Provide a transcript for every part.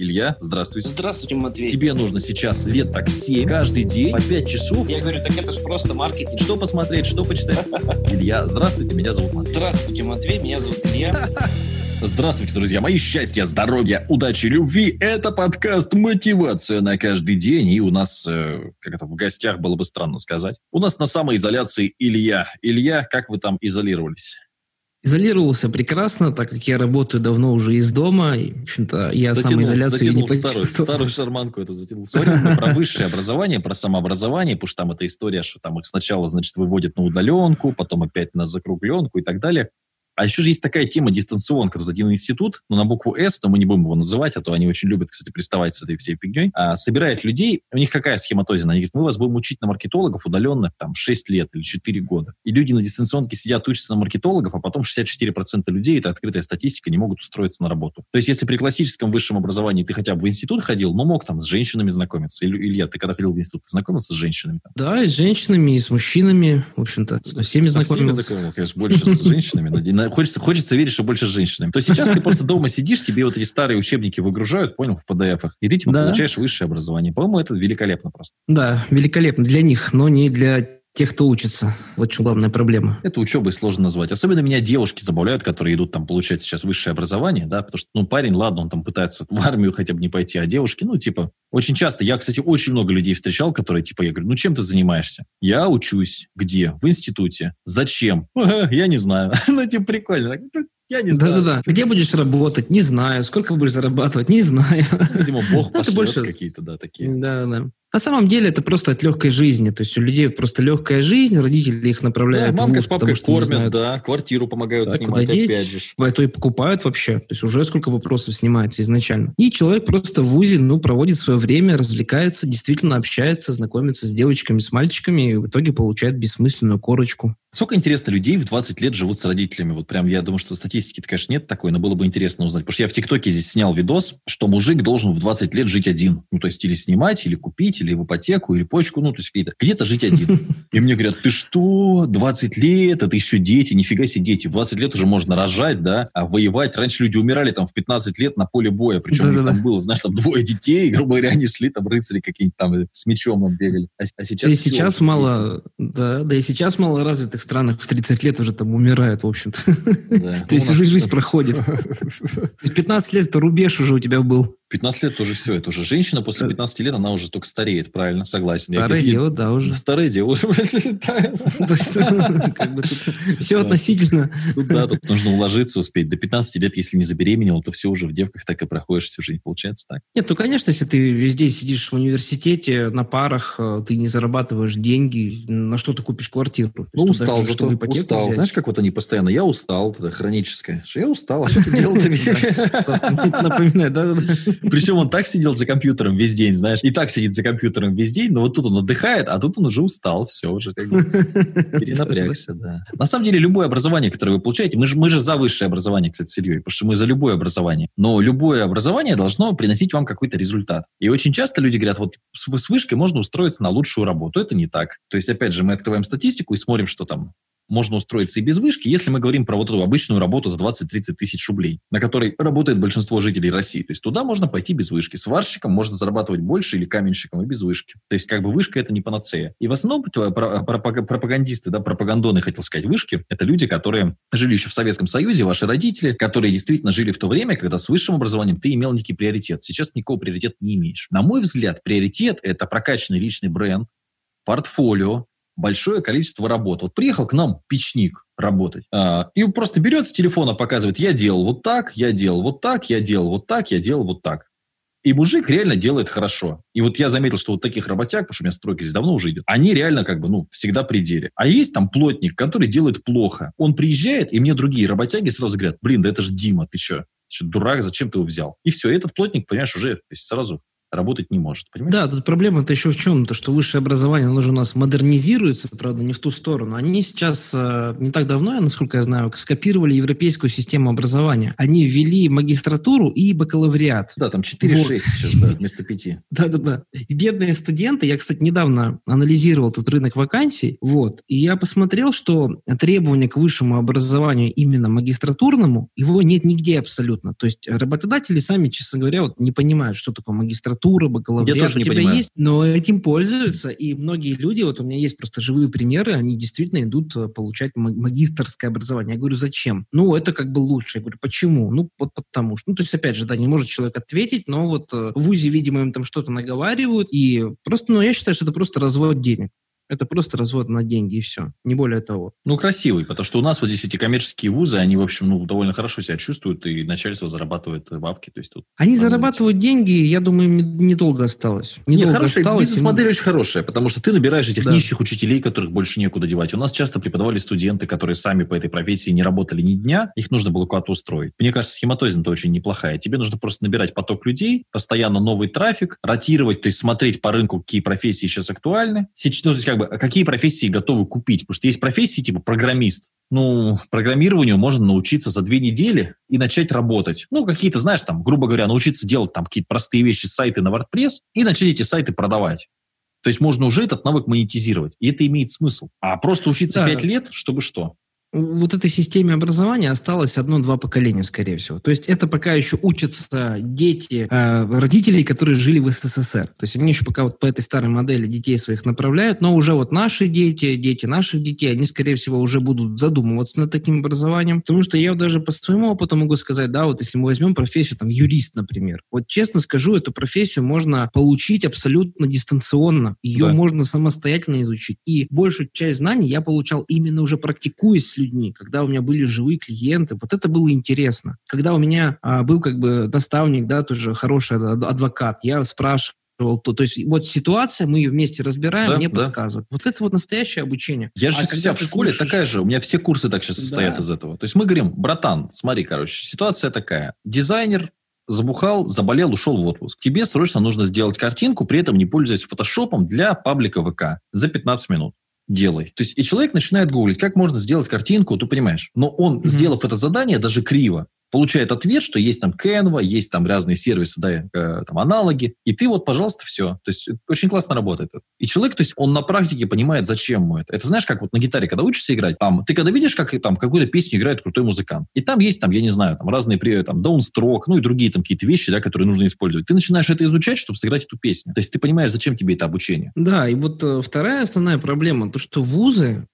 Илья, здравствуйте. Здравствуйте, Матвей. Тебе нужно сейчас лет так 7, каждый день, по 5 часов. Я говорю, так это же просто маркетинг. Что посмотреть, что почитать? Илья, здравствуйте, меня зовут Матвей. Здравствуйте, Матвей, меня зовут Илья. Здравствуйте, друзья мои. Счастья, здоровья, удачи, любви. Это подкаст «Мотивация на каждый день». И у нас, э, как это в гостях было бы странно сказать, у нас на самоизоляции Илья. Илья, как вы там изолировались? Изолировался прекрасно, так как я работаю давно уже из дома. И, в общем-то, я затянул, самоизоляцию затянул не старую, старую шарманку это затянул. Сегодня про высшее образование, про самообразование, потому что там эта история, что там их сначала, значит, выводят на удаленку, потом опять на закругленку и так далее. А еще же есть такая тема дистанционка. Тут один институт, но на букву «С», но мы не будем его называть, а то они очень любят, кстати, приставать с этой всей фигней, а, собирает людей. У них какая схема тозина? Они говорят, мы вас будем учить на маркетологов удаленно там 6 лет или 4 года. И люди на дистанционке сидят, учатся на маркетологов, а потом 64% людей, это открытая статистика, не могут устроиться на работу. То есть если при классическом высшем образовании ты хотя бы в институт ходил, ну мог там с женщинами знакомиться. Или, Илья, ты когда ходил в институт, ты знакомился с женщинами? Там? Да, и с женщинами, и с мужчинами, в общем-то, со всеми со знакомился. Всеми знакомился, конечно, больше с женщинами. Хочется, хочется верить, что больше с женщинами. То сейчас ты просто дома сидишь, тебе вот эти старые учебники выгружают, понял, в PDF-ах, и ты типа да. получаешь высшее образование. По-моему, это великолепно просто. Да, великолепно для них, но не для тех, кто учится. Вот что главная проблема. Это учебой сложно назвать. Особенно меня девушки забавляют, которые идут там получать сейчас высшее образование, да, потому что, ну, парень, ладно, он там пытается в армию хотя бы не пойти, а девушки, ну, типа, очень часто, я, кстати, очень много людей встречал, которые, типа, я говорю, ну, чем ты занимаешься? Я учусь. Где? В институте. Зачем? Я не знаю. Ну, типа, прикольно. Я не знаю. Да-да-да. Где будешь работать? Не знаю. Сколько будешь зарабатывать? Не знаю. Видимо, Бог пошлет больше... какие-то, да, такие. Да-да. На самом деле это просто от легкой жизни. То есть у людей просто легкая жизнь, родители их направляют да, мамка в с папой кормят, знают, да, квартиру помогают да, снимать, куда деть, опять же. А то и покупают вообще. То есть уже сколько вопросов снимается изначально. И человек просто в ВУЗе, ну, проводит свое время, развлекается, действительно общается, знакомится с девочками, с мальчиками, и в итоге получает бессмысленную корочку. Сколько, интересно, людей в 20 лет живут с родителями? Вот прям, я думаю, что статистики-то, конечно, нет такой, но было бы интересно узнать. Потому что я в ТикТоке здесь снял видос, что мужик должен в 20 лет жить один. Ну, то есть или снимать, или купить, или в ипотеку, или почку, ну, то есть какие-то. Где-то жить один. И мне говорят, ты что, 20 лет, это еще дети, нифига себе дети. В 20 лет уже можно рожать, да, а воевать. Раньше люди умирали там в 15 лет на поле боя. Причем у них там было, знаешь, там двое детей, грубо говоря, они шли, там рыцари какие-нибудь там с мечом бегали. А, а сейчас... И сейчас мало, да, да, и сейчас мало развитых странах в 30 15 лет уже там умирают, в общем-то. Да. То есть уже жизнь проходит. 15 лет это рубеж уже у тебя был. 15 лет тоже все, это уже женщина после 15 лет, она уже только стареет, правильно, согласен. Старое дело, да, уже. Старое дело уже. Все относительно. Да, тут нужно уложиться, успеть. До 15 лет, если не забеременел, то все уже в девках так и проходишь всю жизнь, получается так. Нет, ну, конечно, если ты везде сидишь в университете, на парах, э, ты не зарабатываешь деньги, на что ты купишь квартиру? Ну, устал зато, устал. Знаешь, как вот они постоянно, я устал, это хроническое, что я устал, а что ты делал-то Напоминаю, да. Причем он так сидел за компьютером весь день, знаешь, и так сидит за компьютером весь день, но вот тут он отдыхает, а тут он уже устал, все, уже как бы перенапрягся, да. На самом деле, любое образование, которое вы получаете, мы же, мы же за высшее образование, кстати, с Ильей, потому что мы за любое образование. Но любое образование должно приносить вам какой-то результат. И очень часто люди говорят, вот с вышкой можно устроиться на лучшую работу. Это не так. То есть, опять же, мы открываем статистику и смотрим, что там можно устроиться и без вышки, если мы говорим про вот эту обычную работу за 20-30 тысяч рублей, на которой работает большинство жителей России. То есть туда можно пойти без вышки. Сварщиком можно зарабатывать больше или каменщиком и без вышки. То есть как бы вышка это не панацея. И в основном пропагандисты, да, пропагандоны, хотел сказать, вышки, это люди, которые жили еще в Советском Союзе, ваши родители, которые действительно жили в то время, когда с высшим образованием ты имел некий приоритет. Сейчас никакого приоритета не имеешь. На мой взгляд, приоритет – это прокачанный личный бренд, портфолио, большое количество работ. Вот приехал к нам печник работать, а, и просто берет с телефона, показывает, я делал вот так, я делал вот так, я делал вот так, я делал вот так. И мужик реально делает хорошо. И вот я заметил, что вот таких работяг, потому что у меня стройка здесь давно уже идет, они реально как бы, ну, всегда при деле. А есть там плотник, который делает плохо. Он приезжает, и мне другие работяги сразу говорят, блин, да это же Дима, ты что? Ты что, дурак, зачем ты его взял? И все, и этот плотник, понимаешь, уже сразу работать не может. Понимаете? Да, тут проблема-то еще в чем? То, что высшее образование, оно же у нас модернизируется, правда, не в ту сторону. Они сейчас, э, не так давно, насколько я знаю, скопировали европейскую систему образования. Они ввели магистратуру и бакалавриат. Да, там 4-6 вот. сейчас, да, вместо 5. Да-да-да. Бедные студенты, я, кстати, недавно анализировал тут рынок вакансий, вот, и я посмотрел, что требования к высшему образованию именно магистратурному, его нет нигде абсолютно. То есть работодатели сами, честно говоря, вот не понимают, что такое магистратура, бакалавриат. Я тоже не понимаю. есть, но этим пользуются, и многие люди, вот у меня есть просто живые примеры, они действительно идут э, получать магистрское образование. Я говорю, зачем? Ну, это как бы лучше. Я говорю, почему? Ну, вот потому что. Ну, то есть, опять же, да, не может человек ответить, но вот э, в ВУЗе, видимо, им там что-то наговаривают, и просто, ну, я считаю, что это просто развод денег. Это просто развод на деньги и все, не более того. Ну, красивый, потому что у нас вот здесь эти коммерческие вузы, они, в общем, ну, довольно хорошо себя чувствуют, и начальство зарабатывает бабки. То есть тут они зарабатывают деньги, я думаю, недолго осталось. Недолго Нет, хорошая, осталось. Бизнес-модель им... очень хорошая, потому что ты набираешь этих да. нищих учителей, которых больше некуда девать. У нас часто преподавали студенты, которые сами по этой профессии не работали ни дня, их нужно было куда-то устроить. Мне кажется, схематозина-то очень неплохая. Тебе нужно просто набирать поток людей, постоянно новый трафик, ротировать, то есть смотреть по рынку, какие профессии сейчас актуальны. Сейчас, ну, то есть как бы, какие профессии профессии готовы купить. Потому что есть профессии типа программист. Ну, программированию можно научиться за две недели и начать работать. Ну, какие-то, знаешь, там, грубо говоря, научиться делать там какие-то простые вещи, сайты на WordPress и начать эти сайты продавать. То есть можно уже этот навык монетизировать. И это имеет смысл. А просто учиться да. лет, чтобы что? Вот этой системе образования осталось одно-два поколения, скорее всего. То есть это пока еще учатся дети э, родителей, которые жили в СССР. То есть они еще пока вот по этой старой модели детей своих направляют, но уже вот наши дети, дети наших детей, они, скорее всего, уже будут задумываться над таким образованием. Потому что я даже по своему опыту могу сказать, да, вот если мы возьмем профессию, там, юрист, например. Вот честно скажу, эту профессию можно получить абсолютно дистанционно. Ее да. можно самостоятельно изучить. И большую часть знаний я получал именно уже практикуясь людьми, когда у меня были живые клиенты, вот это было интересно. Когда у меня а, был как бы наставник, да, тоже хороший адвокат, я спрашивал, то, то есть вот ситуация, мы ее вместе разбираем, да, мне да. подсказывают. Вот это вот настоящее обучение. Я же а себя в школе слушаешь... такая же, у меня все курсы так сейчас да. состоят из этого. То есть мы говорим, братан, смотри, короче, ситуация такая. Дизайнер забухал, заболел, ушел в отпуск. Тебе срочно нужно сделать картинку, при этом не пользуясь фотошопом для паблика ВК за 15 минут делай. То есть и человек начинает гуглить, как можно сделать картинку, ты понимаешь. Но он, mm-hmm. сделав это задание, даже криво, получает ответ, что есть там Canva, есть там разные сервисы, да, э, там аналоги, и ты вот, пожалуйста, все. То есть очень классно работает. И человек, то есть он на практике понимает, зачем ему это. Это знаешь, как вот на гитаре, когда учишься играть, там, ты когда видишь, как там какую-то песню играет крутой музыкант, и там есть там, я не знаю, там разные, там, даунстрок, ну и другие там какие-то вещи, да, которые нужно использовать. Ты начинаешь это изучать, чтобы сыграть эту песню. То есть ты понимаешь, зачем тебе это обучение. Да, и вот э, вторая основная проблема, то, что вузы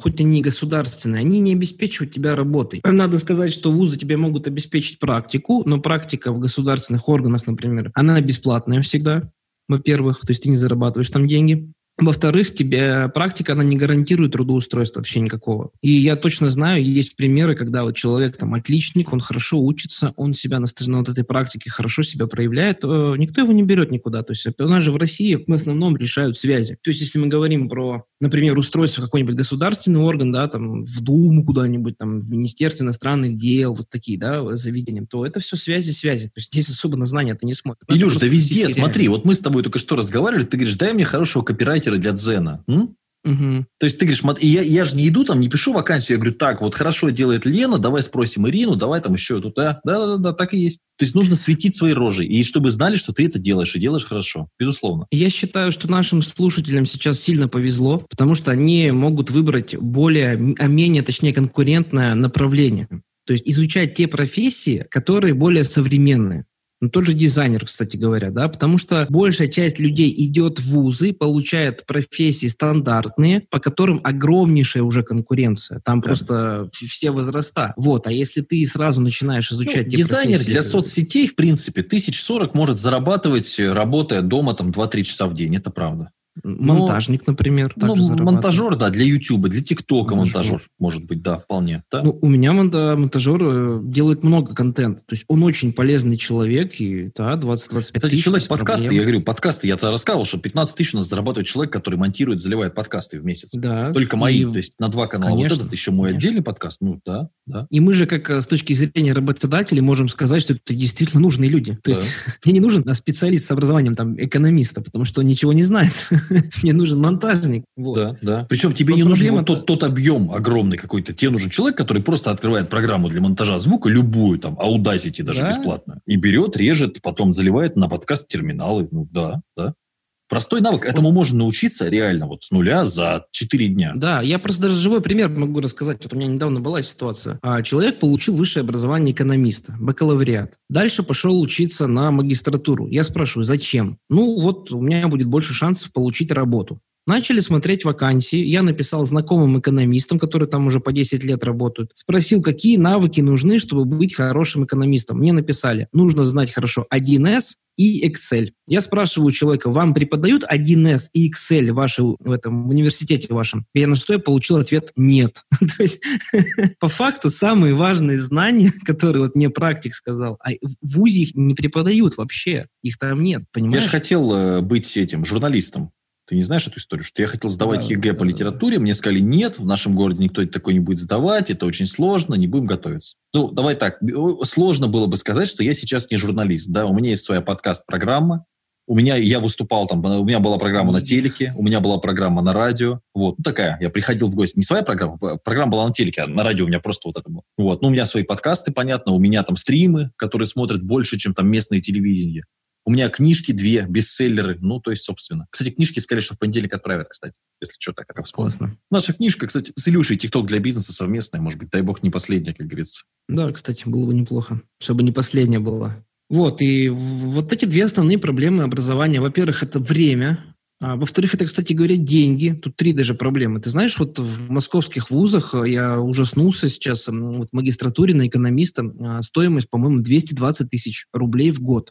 хоть они государственные, они не обеспечивают тебя работой. Надо сказать, что вузы тебе могут обеспечить практику, но практика в государственных органах, например, она бесплатная всегда, во-первых, то есть ты не зарабатываешь там деньги. Во-вторых, тебе практика, она не гарантирует трудоустройства вообще никакого. И я точно знаю, есть примеры, когда вот человек там отличник, он хорошо учится, он себя на, на вот этой практике хорошо себя проявляет, э, никто его не берет никуда. То есть у нас же в России в основном решают связи. То есть если мы говорим про, например, устройство какой-нибудь государственный орган, да, там в Думу куда-нибудь, там в Министерство иностранных дел, вот такие, да, заведения, то это все связи-связи. То есть здесь особо на знания это не смотрят. Илюш, да везде, смотри, вот мы с тобой только что разговаривали, ты говоришь, дай мне хорошего копирайтера копирайтеры для Дзена. М? Угу. То есть ты говоришь, я, я же не иду там, не пишу вакансию, я говорю, так, вот хорошо делает Лена, давай спросим Ирину, давай там еще тут, да, да, да, да, так и есть. То есть нужно светить своей рожей, и чтобы знали, что ты это делаешь, и делаешь хорошо, безусловно. Я считаю, что нашим слушателям сейчас сильно повезло, потому что они могут выбрать более, а менее, точнее, конкурентное направление. То есть изучать те профессии, которые более современные. Ну, тот же дизайнер, кстати говоря, да, потому что большая часть людей идет в вузы, получает профессии стандартные, по которым огромнейшая уже конкуренция. Там да. просто все возраста. Вот, а если ты сразу начинаешь изучать... Ну, дизайнер профессии... для соцсетей, в принципе, 1040 может зарабатывать, работая дома там 2-3 часа в день, это правда. Монтажник, например, Ну, также монтажер, да, для Ютуба, для ТикТока Монтажер. монтажер, может быть, да, вполне. Да? Ну, у меня монта- монтажер э, делает много контента. То есть он очень полезный человек, и да, 20-25 Это тысяч. человек без подкасты, проблем. я говорю, подкасты, я-то рассказывал, что 15 тысяч у нас зарабатывает человек, который монтирует, заливает подкасты в месяц. Да. Только мои, И- то есть на два канала. Конечно, вот этот еще мой конечно. отдельный подкаст, ну да, да. И мы же, как э, с точки зрения работодателей, можем сказать, что это действительно нужные люди. То Да. есть мне не нужен специалист с образованием там экономиста, потому что он ничего не знает. Мне нужен монтажник. Вот. Да, да. Причем тебе Но не нужен вот тот, тот объем огромный какой-то. Тебе нужен человек, который просто открывает программу для монтажа звука, любую, там, Audacity даже Да. бесплатно. И берет, режет, потом заливает на подкаст терминалы. Ну да, да. Простой навык. Этому можно научиться реально вот с нуля за 4 дня. Да, я просто даже живой пример могу рассказать. Вот у меня недавно была ситуация. А, Человек получил высшее образование экономиста, бакалавриат. Дальше пошел учиться на магистратуру. Я спрашиваю, зачем? Ну, вот у меня будет больше шансов получить работу. Начали смотреть вакансии. Я написал знакомым экономистам, которые там уже по 10 лет работают. Спросил, какие навыки нужны, чтобы быть хорошим экономистом. Мне написали, нужно знать хорошо 1С и Excel. Я спрашиваю у человека, вам преподают 1С и Excel ваши, в этом в университете вашем? И на что я получил ответ «нет». То есть, по факту, самые важные знания, которые вот мне практик сказал, а в ВУЗе их не преподают вообще. Их там нет, Я понимаешь? же хотел э, быть этим журналистом. Ты не знаешь эту историю, что я хотел сдавать Да, ЕГЭ да, по да. литературе, мне сказали, нет, в нашем городе никто такой не будет сдавать, это очень сложно, не будем готовиться. Ну, давай так, сложно было бы сказать, что я сейчас не журналист, да, у меня есть своя подкаст-программа, у меня, я выступал там, у меня была программа на телеке, у меня была программа на радио, вот, ну, такая, я приходил в гости, не своя программа, программа была на телеке, а на радио у меня просто вот это было. Вот, ну, у меня свои подкасты, понятно, у меня там стримы, которые смотрят больше, чем там местное телевидение. У меня книжки две, бестселлеры, ну, то есть, собственно. Кстати, книжки сказали, что в понедельник отправят, кстати, если что, так, как. Классно. Наша книжка, кстати, с Илюшей «ТикТок для бизнеса» совместная, может быть, дай бог, не последняя, как говорится. Да, кстати, было бы неплохо, чтобы не последняя была. Вот, и вот эти две основные проблемы образования. Во-первых, это время. А, во-вторых, это, кстати говоря, деньги. Тут три даже проблемы. Ты знаешь, вот в московских вузах э, я ужаснулся сейчас, вот в магистратуре на экономиста а, стоимость, по-моему, 220 тысяч рублей в год.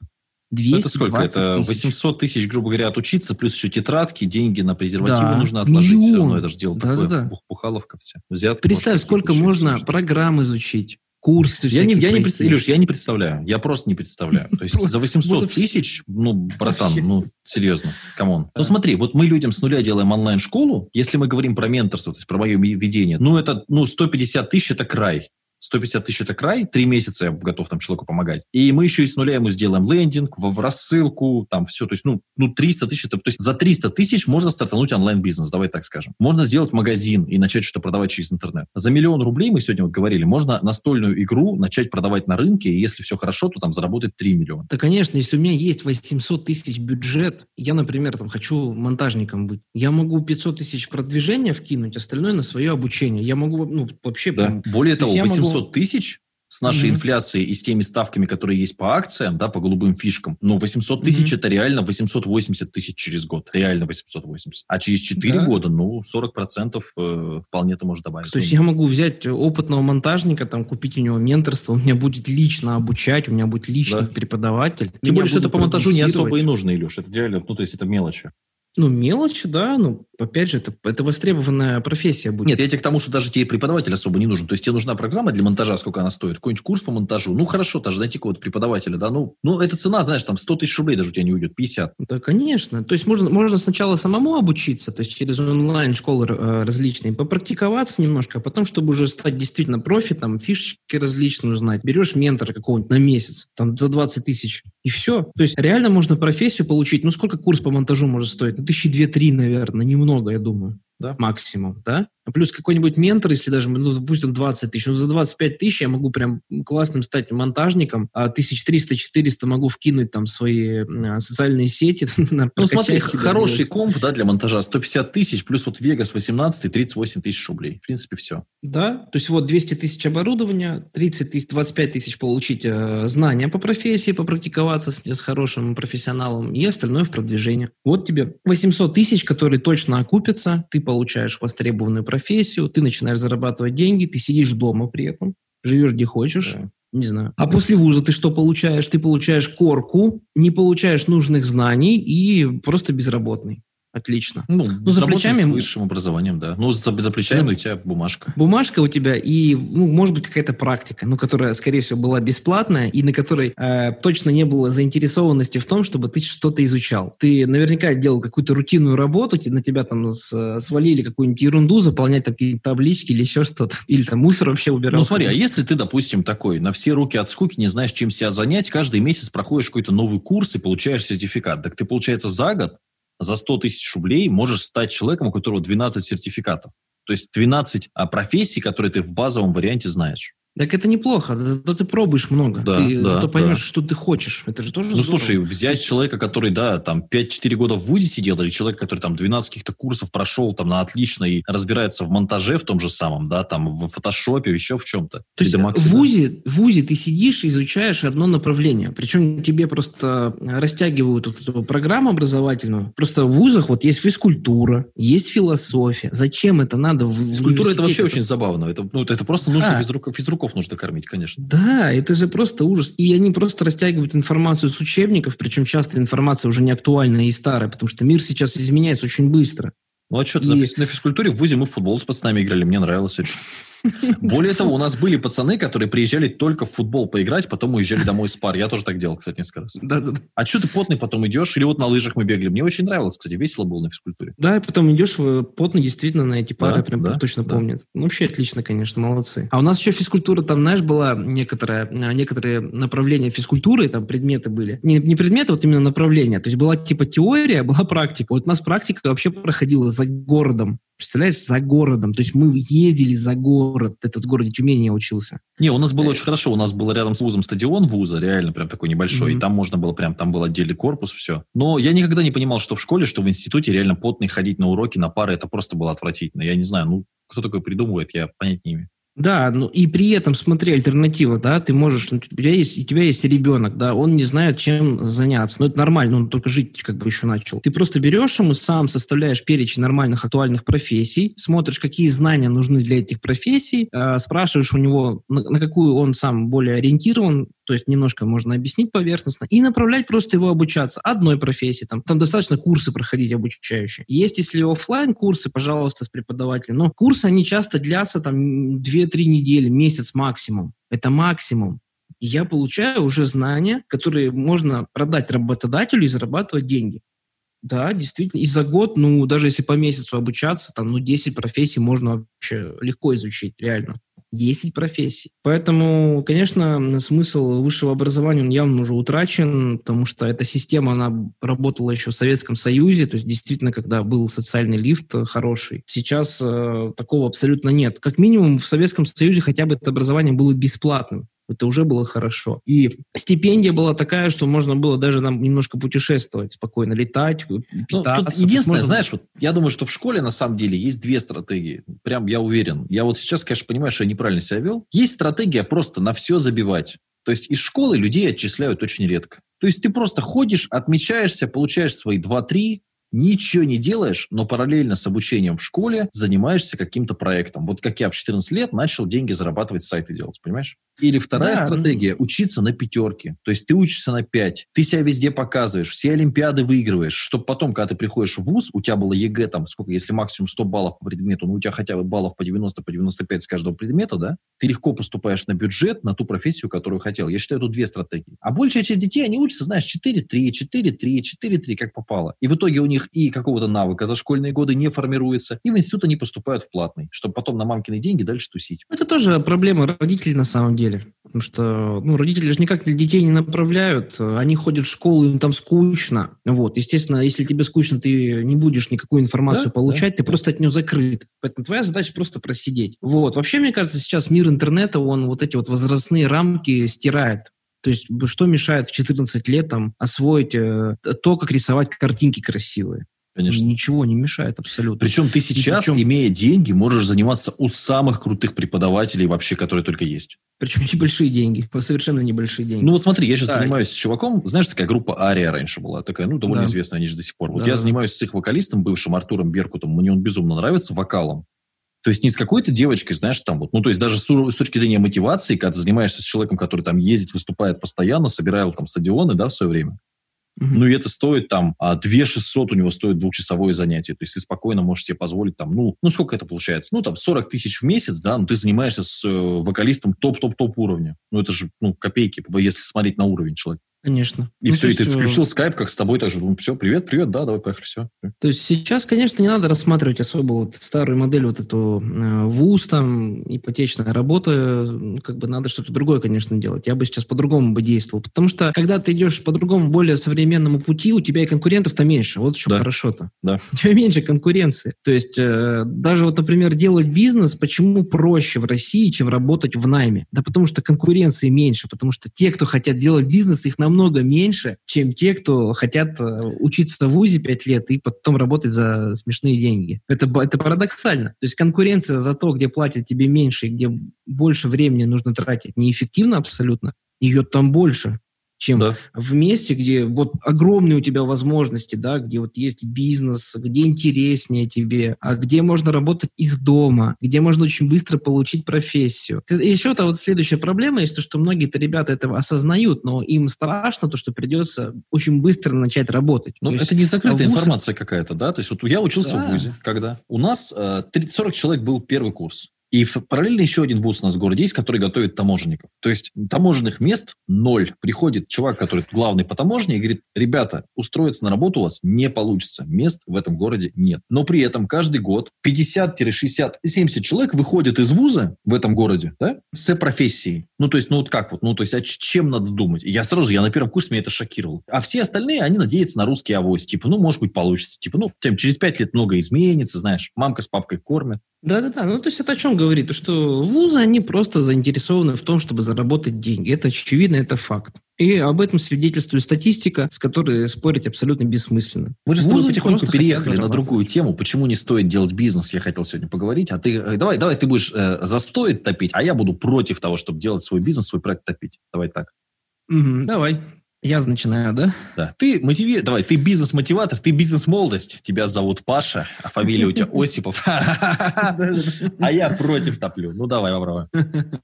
220 Это сколько? Это тысяч. 800 тысяч, грубо говоря, отучиться, плюс еще тетрадки, деньги на презервативы Да, нужно отложить. Все миллион. равно это же дело такое, Да-да-да. бух- бухаловка все. Взятки, Представь, может, сколько еще можно что- программ изучить, курсы Я не, я не представляю, Илюш, я не представляю. Я просто не представляю. То есть за 800 Вот и тысяч, ну, братан, ну, серьезно, come on. Да. Ну, смотри, вот мы людям с нуля делаем онлайн-школу. Если мы говорим про менторство, то есть про мое ведение, ну, это, ну, 150 тысяч – это край. 150 тысяч – это край, три месяца я готов там человеку помогать. И мы еще и с нуля ему сделаем лендинг, в, в рассылку, там все. То есть, ну, ну 300 тысяч, это, то есть за 300 тысяч можно стартануть онлайн-бизнес, давай так скажем. Можно сделать магазин и начать что-то продавать через интернет. За миллион рублей, мы сегодня вот говорили, можно настольную игру начать продавать на рынке, и если все хорошо, то там заработать 3 миллиона. Да, конечно, если у меня есть 800 тысяч бюджет, я, например, там хочу монтажником быть, я могу 500 тысяч продвижения вкинуть, остальное на свое обучение. Я могу, ну, вообще Да. прям... Более То того, есть я могу- 800 тысяч с нашей Мгм. инфляцией и с теми ставками, которые есть по акциям, да, по голубым фишкам, ну, 800 тысяч Мгм. это реально 880 тысяч через год. Реально 880. А через 4 Да. года, ну, 40% э, вполне ты можешь добавить. То есть я могу взять опытного монтажника, там, купить у него менторство, он меня будет лично обучать, у меня будет личный Да. преподаватель. Тем более, что это по монтажу не особо и нужно, Илюш. Это реально, ну, то есть это мелочи. Ну, мелочи, да, ну, опять же, это, это востребованная профессия будет. Нет, я тебе к тому, что даже тебе преподаватель особо не нужен. То есть тебе нужна программа для монтажа, сколько она стоит, какой-нибудь курс по монтажу. Ну, хорошо, даже найти какого-то преподавателя, да, ну, ну, эта цена, знаешь, там 100 тысяч рублей даже у тебя не уйдет, 50. Да, конечно. То есть можно, можно сначала самому обучиться, то есть через онлайн-школы э, различные, попрактиковаться немножко, а потом, чтобы уже стать действительно профи, там, фишечки различные узнать, берешь ментора какого-нибудь на месяц, там, за 20 тысяч, и все. То есть реально можно профессию получить. Ну, сколько курс по монтажу может стоить? Ну, тысячи две-три, наверное, немного, я думаю. Да. Максимум, да? Плюс какой-нибудь ментор, если даже, ну, допустим, 20 тысяч, ну, за 25 тысяч я могу прям классным стать монтажником, а 1300-400 могу вкинуть там свои а, социальные сети. Ну, смотри, хороший делать. комп, да, для монтажа 150 тысяч, плюс вот Vegas 18 38 тысяч рублей. В принципе, все. Да, то есть вот 200 тысяч оборудования, 30 тысяч, 25 тысяч получить э, знания по профессии, попрактиковаться с, с хорошим профессионалом и остальное в продвижение. Вот тебе 800 тысяч, которые точно окупятся, ты получаешь востребованную профессию, ты начинаешь зарабатывать деньги, ты сидишь дома при этом, живешь где хочешь. Да. Не знаю. А после вуза ты что получаешь? Ты получаешь корку, не получаешь нужных знаний и просто безработный. Отлично. Ну, Ну, за плечами- с высшим образованием, да. Ну, за, за плечами За- у тебя бумажка. Бумажка у тебя и, ну, может быть, какая-то практика, ну, которая, скорее всего, была бесплатная и на которой э, точно не было заинтересованности в том, чтобы ты что-то изучал. Ты наверняка делал какую-то рутинную работу, на тебя там с- свалили какую-нибудь ерунду, заполнять там какие-то таблички или еще что-то. Или там мусор вообще убирал. Ну, смотри, а если ты, допустим, такой, на все руки от скуки, не знаешь, чем себя занять, каждый месяц проходишь какой-то новый курс и получаешь сертификат. Так ты, получается, за год за 100 тысяч рублей можешь стать человеком, у которого 12 сертификатов. То есть 12 а, профессий, которые ты в базовом варианте знаешь. Так это неплохо, зато ты пробуешь много. Да, ты да, зато поймешь, да. что ты хочешь. Это же тоже Ну, здорово. слушай, взять человека, который, да, там, 5-4 года в ВУЗе сидел, или человек, который там 12 каких-то курсов прошел там на отлично и разбирается в монтаже в том же самом, да, там, в фотошопе, еще в чем-то. То есть 3D Max, в да. ВУЗе, в ВУЗе ты сидишь, изучаешь одно направление. Причем тебе просто растягивают вот эту программу образовательную. Просто в ВУЗах вот есть физкультура, есть философия. Зачем это надо в Физкультура это вообще очень забавно. Это, ну, это просто нужно А. физрук- физруков нужно кормить, конечно. Да, это же просто ужас. И они просто растягивают информацию с учебников, причем часто информация уже не актуальная и старая, потому что мир сейчас изменяется очень быстро. Ну, а что, И- на физкультуре в ВУЗе мы в футбол с пацанами играли, мне нравилось очень. Более того, у нас были пацаны, которые приезжали только в футбол поиграть, потом уезжали домой с пар. Я тоже так делал, кстати, несколько раз. Да-да-да. А что ты потный потом идешь? Или вот на лыжах мы бегали. Мне очень нравилось, кстати, весело было на физкультуре. Да, и потом идешь потно действительно на эти пары, Да, прям да, точно да. помнят. Ну, вообще отлично, конечно, молодцы. А у нас еще физкультура, там, знаешь, была некоторая, а, некоторые направления физкультуры, там предметы были. Не, не предметы, вот именно направления. То есть была типа теория, была практика. Вот у нас практика вообще проходила за городом. Представляешь, за городом. То есть мы ездили за город. Это в городе Тюмени я учился. Не, у нас было Э. очень хорошо. У нас был рядом с вузом стадион вуза, реально прям такой небольшой. Мгм. И там можно было прям, там был отдельный корпус, все. Но я никогда не понимал, что в школе, что в институте реально потный ходить на уроки, на пары, это просто было отвратительно. Я не знаю, ну, кто такое придумывает, я понять не имею. Да, ну и при этом, смотри, альтернатива, да, ты можешь, ну, у тебя есть, у тебя есть ребенок, да, он не знает, чем заняться, но это нормально, он только жить как бы еще начал. Ты просто берешь ему, сам составляешь перечень нормальных актуальных профессий, смотришь, какие знания нужны для этих профессий, э, спрашиваешь у него, на, на какую он сам более ориентирован, то есть немножко можно объяснить поверхностно, и направлять просто его обучаться одной профессии. Там, там достаточно курсы проходить обучающие. Есть, если оффлайн курсы, пожалуйста, с преподавателем, но курсы, они часто длятся там 2-3 недели, месяц максимум. Это максимум. И я получаю уже знания, которые можно продать работодателю и зарабатывать деньги. Да, действительно. И за год, ну, даже если по месяцу обучаться, там, ну, 10 профессий можно вообще легко изучить, реально. 10 профессий. Поэтому, конечно, смысл высшего образования, он явно уже утрачен, потому что эта система, она работала еще в Советском Союзе, то есть действительно, когда был социальный лифт э, хороший. Сейчас э, такого абсолютно нет. Как минимум в Советском Союзе хотя бы это образование было бесплатным. Это уже было хорошо. И стипендия была такая, что можно было даже нам немножко путешествовать, спокойно летать, Ну, питаться. тут единственное, Можно- знаешь, вот я думаю, что в школе на самом деле есть две стратегии. Прям я уверен. Я вот сейчас, конечно, понимаю, что я неправильно себя вел. Есть стратегия просто на все забивать. То есть из школы людей отчисляют очень редко. То есть ты просто ходишь, отмечаешься, получаешь свои 2-3, ничего не делаешь, но параллельно с обучением в школе занимаешься каким-то проектом. Вот как я в 14 лет начал деньги зарабатывать, сайты делать, понимаешь? Или вторая Да, стратегия – учиться на пятерке. То есть ты учишься на 5, ты себя везде показываешь, все олимпиады выигрываешь, чтобы потом, когда ты приходишь в ВУЗ, у тебя было ЕГЭ, там, сколько, если максимум 100 баллов по предмету, ну, у тебя хотя бы баллов по 90, по 95 с каждого предмета, да, ты легко поступаешь на бюджет, на ту профессию, которую хотел. Я считаю, тут две стратегии. А большая часть детей, они учатся, знаешь, 4-3, 4-3, 4-3, как попало. И в итоге у них и какого-то навыка за школьные годы не формируется, и в институт они поступают в платный, чтобы потом на мамкины деньги дальше тусить. Это тоже проблема родителей на самом деле. Потому что ну, родители же никак детей не направляют. Они ходят в школу, им там скучно. Вот. Естественно, если тебе скучно, ты не будешь никакую информацию Да, получать, да, ты да. просто от нее закрыт. Поэтому твоя задача просто просидеть. Вот. Вообще, мне кажется, сейчас мир интернета, он вот эти вот возрастные рамки стирает. То есть что мешает в 14 лет там, освоить э, то, как рисовать картинки красивые? Конечно. Ничего не мешает абсолютно. Причем ты сейчас, причем- имея деньги, можешь заниматься у самых крутых преподавателей вообще, которые только есть. Причем небольшие деньги, совершенно небольшие деньги. Ну вот смотри, я сейчас Да. занимаюсь с чуваком, знаешь, такая группа Ария раньше была, такая, ну, довольно Да. известная, они же до сих пор. Вот Да. я занимаюсь с их вокалистом, бывшим Артуром Беркутом, мне он безумно нравится вокалом. То есть не с какой-то девочкой, знаешь, там вот, ну, то есть даже с, с точки зрения мотивации, когда ты занимаешься с человеком, который там ездит, выступает постоянно, собирал там стадионы, да, в свое время. Угу. Ну, и это стоит там, а 2 600 у него стоит двухчасовое занятие. То есть ты спокойно можешь себе позволить там, ну, ну сколько это получается? Ну, там 40 тысяч в месяц, да, но ты занимаешься с э, вокалистом топ-топ-топ уровня. Ну, это же, ну, копейки, если смотреть на уровень человека. Конечно. И ну, все, и ты включил скайп, как с тобой так же. Ну, все, привет, привет, да, давай, поехали, все. То есть сейчас, конечно, не надо рассматривать особо вот старую модель, вот эту э, ВУЗ, там, ипотечная работа, как бы надо что-то другое, конечно, делать. Я бы сейчас по-другому бы действовал. Потому что, когда ты идешь по другому, более современному пути, у тебя и конкурентов-то меньше. Вот еще да. хорошо-то. Да. У тебя меньше конкуренции. То есть, э, даже вот, например, делать бизнес, почему проще в России, чем работать в найме? Да потому что конкуренции меньше, потому что те, кто хотят делать бизнес, их намного намного меньше, чем те, кто хотят э, учиться в ВУЗе 5 лет и потом работать за смешные деньги. Это, это парадоксально. То есть конкуренция за то, где платят тебе меньше, где больше времени нужно тратить, неэффективно абсолютно. Ее там больше чем да. в месте, где вот огромные у тебя возможности, да, где вот есть бизнес, где интереснее тебе, а где можно работать из дома, где можно очень быстро получить профессию. Еще-то вот следующая проблема есть то, что многие-то ребята этого осознают, но им страшно то, что придется очень быстро начать работать. Ну, это не закрытая вуз... информация какая-то, да? То есть вот я учился да. в ВУЗе, когда у нас э, 40 человек был первый курс. И параллельно еще один вуз у нас в городе есть, который готовит таможенников. То есть таможенных мест ноль. Приходит чувак, который главный по таможне, и говорит, ребята, устроиться на работу у вас не получится. Мест в этом городе нет. Но при этом каждый год 50-60, 70 человек выходят из вуза в этом городе да, с профессией. Ну, то есть, ну вот как вот, ну, то есть, а чем надо думать? Я сразу, я на первом курсе, меня это шокировало. А все остальные, они надеются на русский авось. Типа, ну, может быть, получится. Типа, ну, тем, через 5 лет много изменится, знаешь, мамка с папкой кормят. Да-да-да, ну то есть это о чем говорит? То, что вузы, они просто заинтересованы в том, чтобы заработать деньги. Это очевидно, это факт. И об этом свидетельствует статистика, с которой спорить абсолютно бессмысленно. Мы же с тобой потихоньку переехали на другую тему. Почему не стоит делать бизнес, я хотел сегодня поговорить. А ты, э, давай, давай ты будешь э, за стоит топить, а я буду против того, чтобы делать свой бизнес, свой проект топить. Давай так. Угу, давай. Я начинаю, да? Да. Ты мотиви... Давай, ты бизнес-мотиватор, ты бизнес-молодость. Тебя зовут Паша, а фамилия у тебя Осипов. А я против топлю. Ну, давай, попробуй.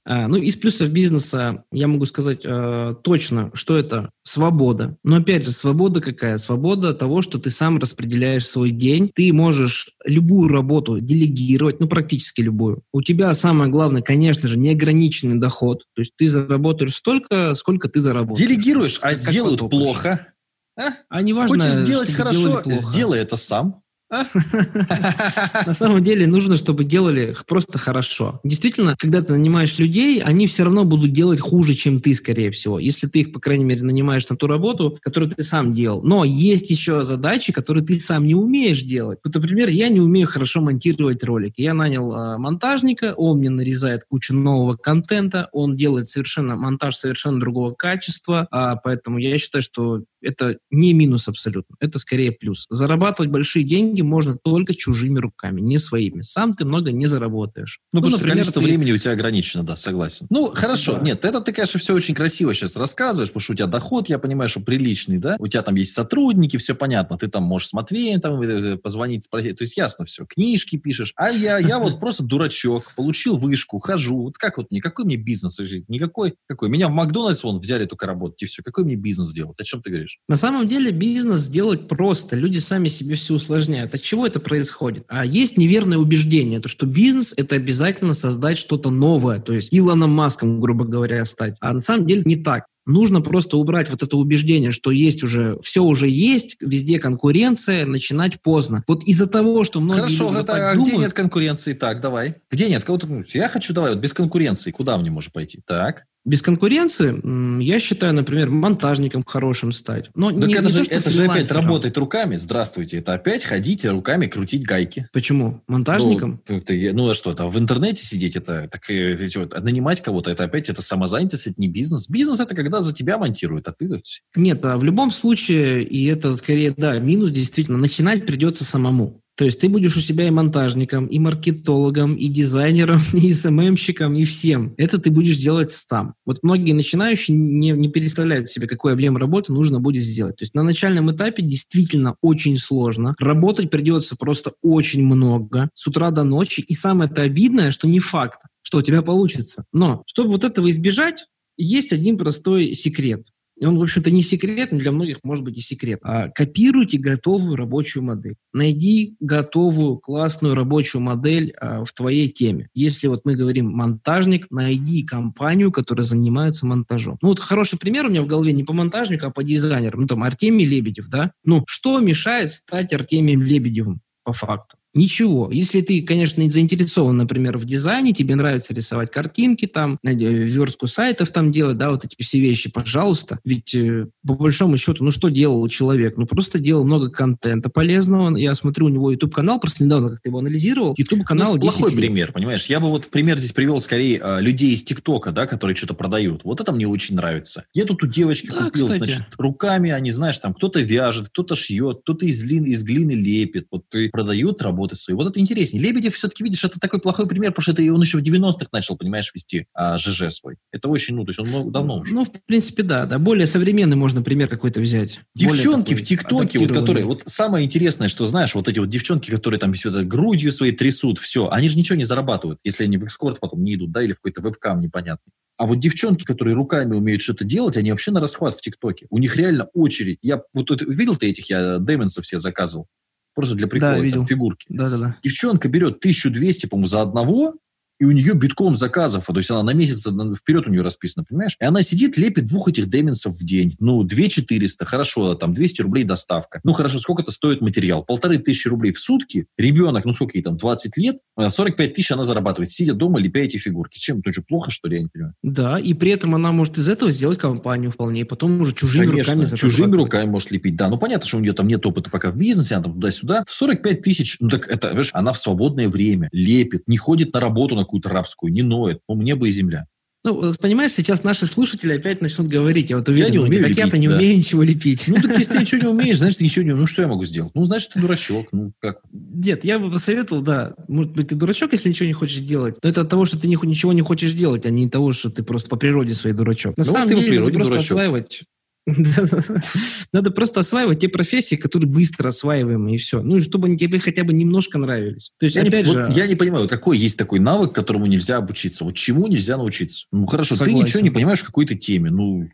А, ну, из плюсов бизнеса я могу сказать э, точно, что это свобода. Но, опять же, свобода какая? Свобода того, что ты сам распределяешь свой день. Ты можешь любую работу делегировать, ну, практически любую. У тебя самое главное, конечно же, неограниченный доход. То есть ты заработаешь столько, сколько ты заработаешь. Делегируешь, а делают плохо. А? а не важно, Хочешь сделать хорошо, сделай это сам. На самом деле нужно, чтобы делали просто хорошо. Действительно, когда ты нанимаешь людей, они все равно будут делать хуже, чем ты, скорее всего. Если ты их, по крайней мере, нанимаешь на ту работу, которую ты сам делал. Но есть еще задачи, которые ты сам не умеешь делать. Вот, например, я не умею хорошо монтировать ролики. Я нанял э, монтажника, он мне нарезает кучу нового контента, он делает совершенно монтаж совершенно другого качества, а, поэтому я считаю, что это не минус абсолютно, это скорее плюс. Зарабатывать большие деньги можно только чужими руками, не своими. Сам ты много не заработаешь. Ну, ну потому что количество ты... времени у тебя ограничено, да, согласен. Ну, хорошо, да. нет, это ты, конечно, все очень красиво сейчас рассказываешь, потому что у тебя доход, я понимаю, что приличный, да, у тебя там есть сотрудники, все понятно, ты там можешь с Матвеем там э, позвонить, спросить, то есть ясно все, книжки пишешь, а я, я вот просто дурачок, получил вышку, хожу, вот как вот мне, какой мне бизнес? Никакой, какой? Меня в Макдональдс вон взяли только работать, и все, какой мне бизнес делать? О чем ты говоришь? На самом деле бизнес сделать просто. Люди сами себе все усложняют. От чего это происходит? А есть неверное убеждение, то, что бизнес – это обязательно создать что-то новое, то есть Илоном Маском, грубо говоря, стать. А на самом деле не так. Нужно просто убрать вот это убеждение, что есть уже, все уже есть, везде конкуренция, начинать поздно. Вот из-за того, что многие Хорошо, люди это, а думают, где нет конкуренции? Так, давай. Где нет? Кого-то, я хочу, давай, вот без конкуренции. Куда мне можно пойти? Так. Без конкуренции, я считаю, например, монтажником хорошим стать. Но так не, это, не же, то, это же опять работать руками. Здравствуйте, это опять ходить руками крутить гайки. Почему? Монтажником? Ну, ты, ну а что, это в интернете сидеть, это так, это, нанимать кого-то, это опять это самозанятость, это не бизнес. Бизнес это когда за тебя монтируют, а ты... Нет, а в любом случае, и это скорее, да, минус действительно, начинать придется самому. То есть ты будешь у себя и монтажником, и маркетологом, и дизайнером, и СММщиком, и всем. Это ты будешь делать сам. Вот многие начинающие не, не представляют себе, какой объем работы нужно будет сделать. То есть на начальном этапе действительно очень сложно. Работать придется просто очень много, с утра до ночи. И самое это обидное, что не факт, что у тебя получится. Но чтобы вот этого избежать, есть один простой секрет он, в общем-то, не секрет, но для многих может быть и секрет. А, копируйте готовую рабочую модель. Найди готовую классную рабочую модель а, в твоей теме. Если вот мы говорим монтажник, найди компанию, которая занимается монтажом. Ну вот хороший пример у меня в голове не по монтажнику, а по дизайнерам. Ну там Артемий Лебедев, да? Ну что мешает стать Артемием Лебедевым по факту? Ничего. Если ты, конечно, не заинтересован, например, в дизайне, тебе нравится рисовать картинки, там, верстку сайтов там делать, да, вот эти все вещи, пожалуйста. Ведь э, по большому счету, ну что делал человек? Ну просто делал много контента полезного. Я смотрю, у него YouTube-канал, просто недавно как-то его анализировал. YouTube-канал ну, Плохой лет. пример, понимаешь? Я бы вот пример здесь привел скорее э, людей из ТикТока, да, которые что-то продают. Вот это мне очень нравится. Я тут у девочки да, купил, кстати. значит, руками, они, знаешь, там кто-то вяжет, кто-то шьет, кто-то из глины, из глины лепит. Вот ты продают, работают работы свои. Вот это интереснее. Лебедев все-таки, видишь, это такой плохой пример, потому что это он еще в 90-х начал, понимаешь, вести а, ЖЖ свой. Это очень, ну, то есть он много, давно уже. Ну, в принципе, да, да. Более современный можно пример какой-то взять. Девчонки в ТикТоке, вот которые, вот самое интересное, что, знаешь, вот эти вот девчонки, которые там все это грудью своей трясут, все, они же ничего не зарабатывают, если они в экскорт потом не идут, да, или в какой-то вебкам непонятный. А вот девчонки, которые руками умеют что-то делать, они вообще на расхват в ТикТоке. У них реально очередь. Я вот видел ты этих, я Дэмонсов все заказывал. Просто для прикола, да, видел. фигурки. Да-да-да. Девчонка берет 1200, по-моему, за одного, и у нее битком заказов, то есть она на месяц вперед у нее расписана, понимаешь? И она сидит, лепит двух этих деминсов в день. Ну, 2 400, хорошо, там 200 рублей доставка. Ну, хорошо, сколько это стоит материал? Полторы тысячи рублей в сутки. Ребенок, ну, сколько ей там, 20 лет, 45 тысяч она зарабатывает, сидя дома, лепя эти фигурки. Чем? Это что, плохо, что ли, я не понимаю? Да, и при этом она может из этого сделать компанию вполне, и потом уже чужими Конечно, руками чужими руками может лепить, да. Ну, понятно, что у нее там нет опыта пока в бизнесе, она там туда-сюда. 45 тысяч, ну, так это, видишь, она в свободное время лепит, не ходит на работу на какую-то рабскую, не ноет. Ну, мне бы и земля. Ну, понимаешь, сейчас наши слушатели опять начнут говорить, я вот уверен, я не умею так я-то не да. умею ничего лепить. Ну, так если ты ничего не умеешь, значит, ты ничего не умеешь. Ну, что я могу сделать? Ну, значит, ты дурачок. Ну, как? Дед, я бы посоветовал, да, может быть, ты дурачок, если ничего не хочешь делать, но это от того, что ты ничего не хочешь делать, а не от того, что ты просто по природе своей дурачок. На ну, самом деле, природе просто дурачок. осваивать Надо просто осваивать те профессии, которые быстро осваиваемы, и все. Ну, и чтобы они тебе хотя бы немножко нравились. То есть, я опять не, же... Вот я не понимаю, какой есть такой навык, которому нельзя обучиться? Вот чему нельзя научиться? Ну, хорошо, Согласен. ты ничего не понимаешь в какой-то теме. Ну,